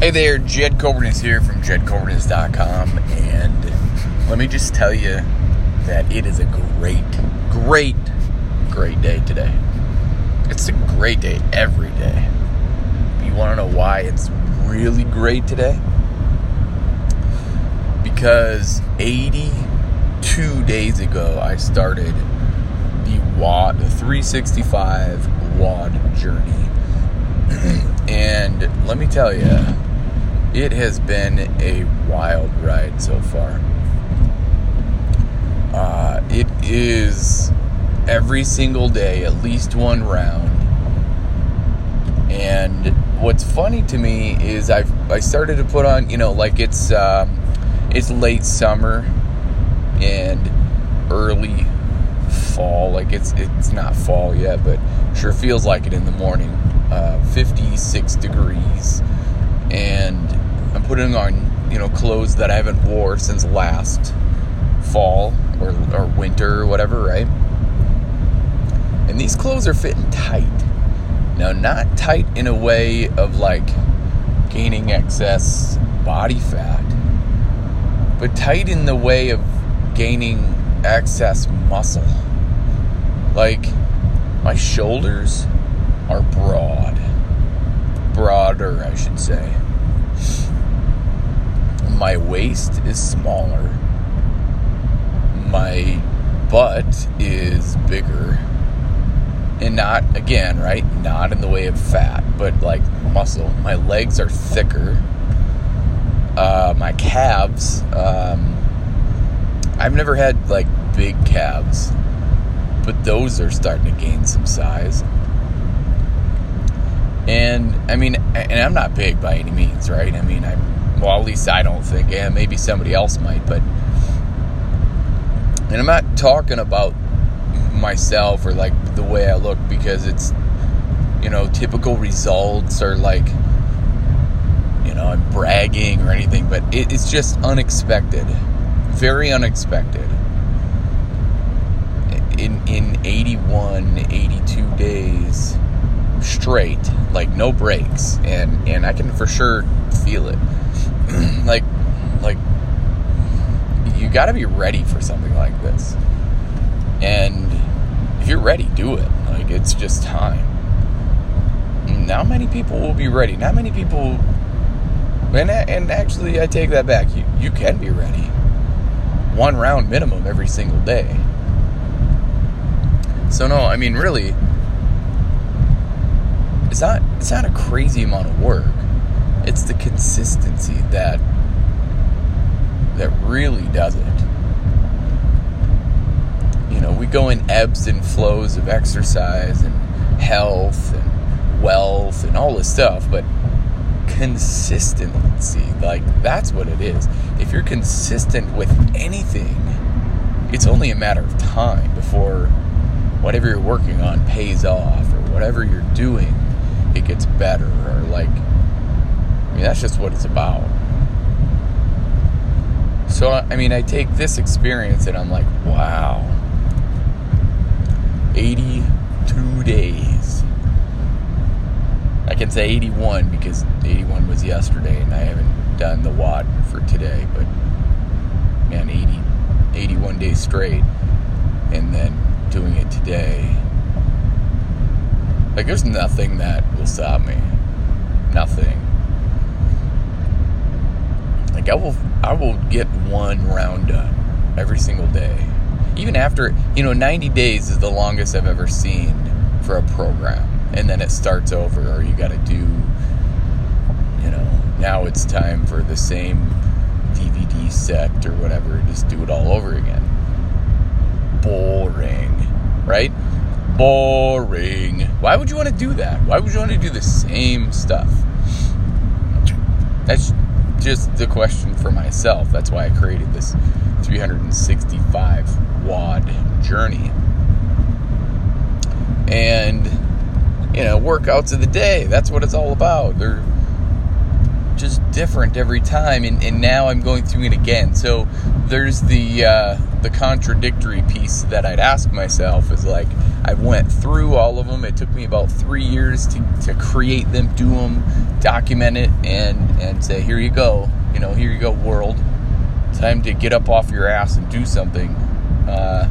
Hey there, Jed Coburnus here from JedCoburnus.com, and let me just tell you that it is a great, great, great day today. It's a great day every day. You want to know why it's really great today? Because 82 days ago, I started the WOD, the 365 WOD journey. and let me tell you, it has been a wild ride so far. Uh, it is every single day, at least one round. And what's funny to me is I've I started to put on, you know, like it's um, it's late summer and early fall. Like it's it's not fall yet, but sure feels like it in the morning. Uh, 56 degrees, and I'm putting on, you know, clothes that I haven't wore since last fall or, or winter or whatever, right? And these clothes are fitting tight. Now, not tight in a way of like gaining excess body fat, but tight in the way of gaining excess muscle. Like, my shoulders are broad. I should say my waist is smaller, my butt is bigger, and not, again, right? Not in the way of fat, but like muscle. My legs are thicker. Uh, my calves, um, I've never had like big calves, but those are starting to gain some size. And I mean, and I'm not big by any means, right? I mean, I'm well, at least I don't think. Yeah, maybe somebody else might, but. And I'm not talking about myself or like the way I look because it's, you know, typical results or like, you know, I'm bragging or anything, but it, it's just unexpected. Very unexpected. In, in 81, 82 days straight, like no breaks, and, and I can for sure feel it. like like you got to be ready for something like this. And if you're ready, do it. Like it's just time. Not many people will be ready. Not many people and and actually I take that back. You you can be ready. One round minimum every single day. So no, I mean really it's not it's not a crazy amount of work it's the consistency that that really does it. You know, we go in ebbs and flows of exercise and health and wealth and all this stuff, but consistency, like that's what it is. If you're consistent with anything, it's only a matter of time before whatever you're working on pays off or whatever you're doing it gets better or like I mean, that's just what it's about. So, I mean, I take this experience and I'm like, wow. 82 days. I can say 81 because 81 was yesterday and I haven't done the WOD for today, but man, 80, 81 days straight and then doing it today. Like, there's nothing that will stop me. Nothing. Like I will I will get one round done every single day. Even after, you know, 90 days is the longest I've ever seen for a program. And then it starts over or you got to do you know, now it's time for the same DVD set or whatever, just do it all over again. Boring, right? Boring. Why would you want to do that? Why would you want to do the same stuff? That's just the question for myself. That's why I created this 365 WOD journey. And, you know, workouts of the day, that's what it's all about. They're just different every time. And, and now I'm going through it again. So there's the, uh, the contradictory piece that I'd ask myself is like, I went through all of them. It took me about three years to, to create them, do them, document it, and and say, here you go. You know, here you go, world. Time to get up off your ass and do something. Uh,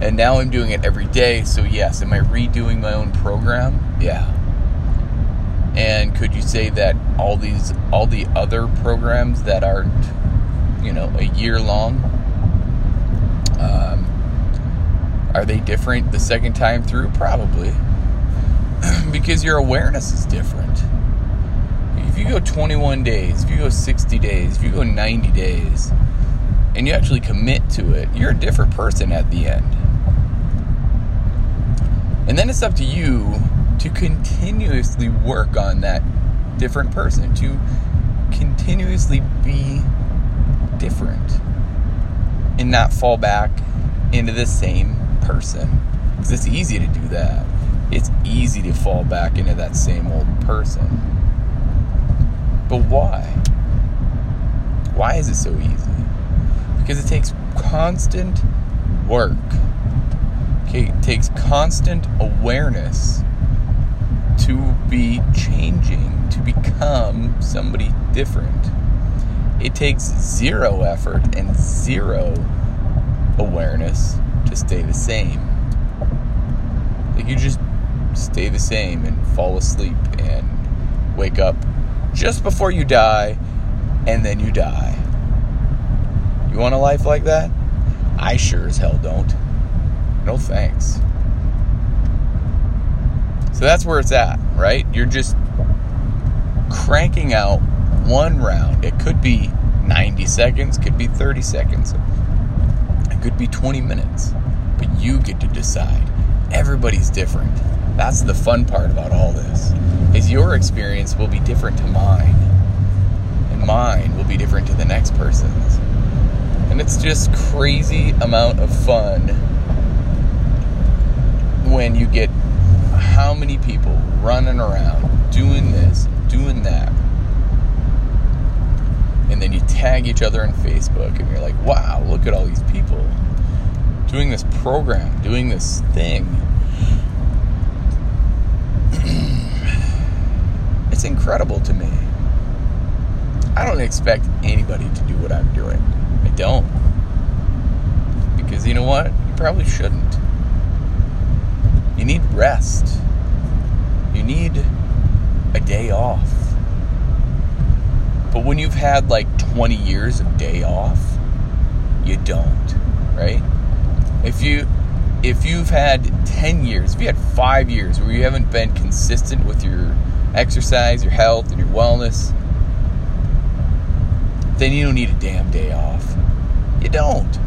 and now I'm doing it every day. So yes, am I redoing my own program? Yeah. And could you say that all these all the other programs that aren't, you know, a year long, um, are they different the second time through? Probably. because your awareness is different. If you go 21 days, if you go 60 days, if you go 90 days, and you actually commit to it, you're a different person at the end. And then it's up to you to continuously work on that different person, to continuously be different and not fall back into the same person. Because it's easy to do that. It's easy to fall back into that same old person. But why? Why is it so easy? Because it takes constant work. Okay, it takes constant awareness to be changing, to become somebody different. It takes zero effort and zero awareness to stay the same. Like you just stay the same and fall asleep and wake up just before you die and then you die. You want a life like that? I sure as hell don't. No thanks. So that's where it's at, right? You're just cranking out one round. It could be 90 seconds, could be 30 seconds, could be 20 minutes, but you get to decide. Everybody's different. That's the fun part about all this. Is your experience will be different to mine, and mine will be different to the next person's. And it's just crazy amount of fun when you get how many people running around doing this, doing that. And then you tag each other on Facebook and you're like, wow, look at all these people doing this program, doing this thing. it's incredible to me. I don't expect anybody to do what I'm doing. I don't. Because you know what? You probably shouldn't. You need rest. You need a day off. But when you've had like 20 years of day off, you don't, right? If you if you've had 10 years, if you had 5 years where you haven't been consistent with your exercise, your health, and your wellness, then you don't need a damn day off. You don't.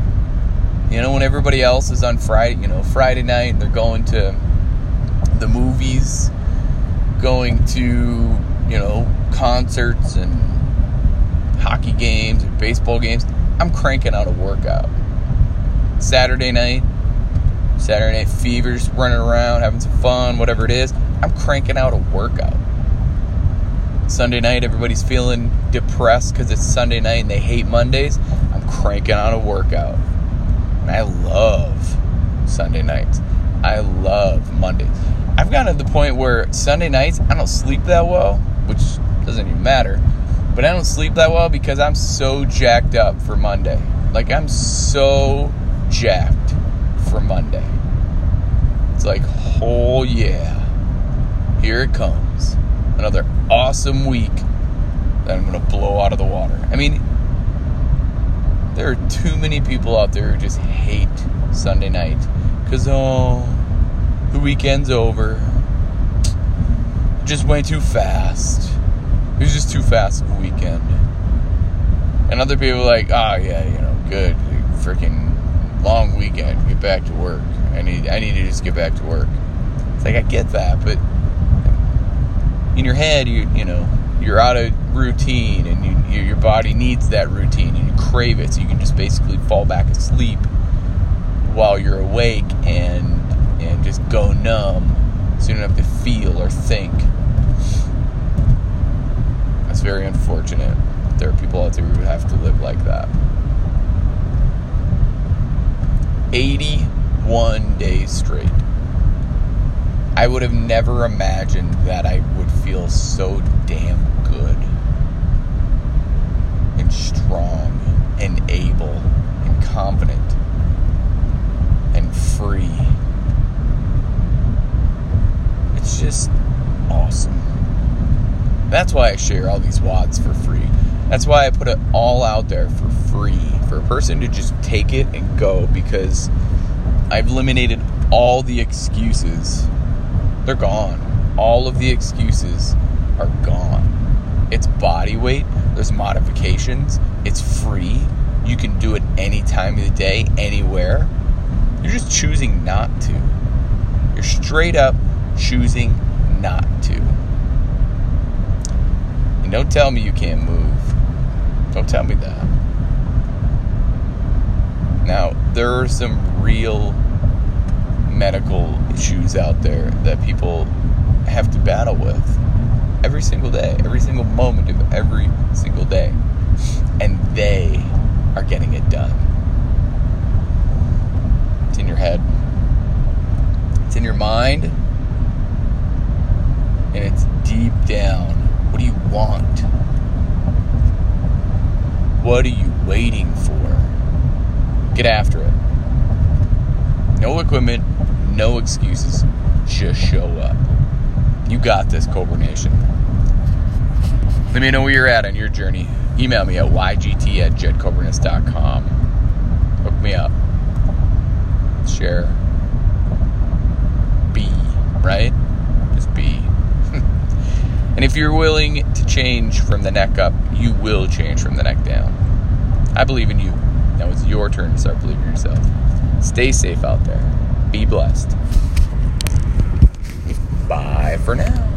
You know, when everybody else is on Friday, you know, Friday night, they're going to the movies, going to, you know, concerts and hockey games and baseball games, I'm cranking out a workout. Saturday night, Saturday night fevers, running around, having some fun, whatever it is, I'm cranking out a workout. Sunday night, everybody's feeling depressed because it's Sunday night and they hate Mondays. I'm cranking out a workout. And I love Sunday nights. I love Mondays. I've gotten to the point where Sunday nights I don't sleep that well, which doesn't even matter. But I don't sleep that well because I'm so jacked up for Monday. Like I'm so jacked for Monday. It's like, oh yeah, here it comes. Another awesome week that I'm gonna blow out of the water. I mean, there are too many people out there who just hate Sunday night because oh, the weekend's over. Just went too fast. It was just too fast of a weekend. And other people like, oh yeah, you know, good, freaking long weekend. Get back to work. I need, I need to just get back to work. It's like I get that, but in your head, you, you know, you're out of routine, and you, your body needs that routine, and you crave it. So you can just basically fall back asleep while you're awake and and just go numb so you don't have to feel or think. Very unfortunate. There are people out there who have to live like that. 81 days straight. I would have never imagined that I would feel so damn good and strong and able and confident and free. It's just awesome. That's why I share all these WODs for free. That's why I put it all out there for free for a person to just take it and go because I've eliminated all the excuses. They're gone. All of the excuses are gone. It's body weight, there's modifications, it's free. You can do it any time of the day, anywhere. You're just choosing not to. You're straight up choosing not to. And don't tell me you can't move. Don't tell me that. Now, there are some real medical issues out there that people have to battle with every single day, every single moment of every single day. And they are getting it done. It's in your head, it's in your mind, and it's deep down. Want? What are you waiting for? Get after it. No equipment, no excuses. Just show up. You got this, Cobra Nation. Let me know where you're at on your journey. Email me at ygt at jedcoburnus.com. Hook me up. Share. Be, right? And if you're willing to change from the neck up, you will change from the neck down. I believe in you. Now it's your turn to start believing in yourself. Stay safe out there. Be blessed. Bye for now.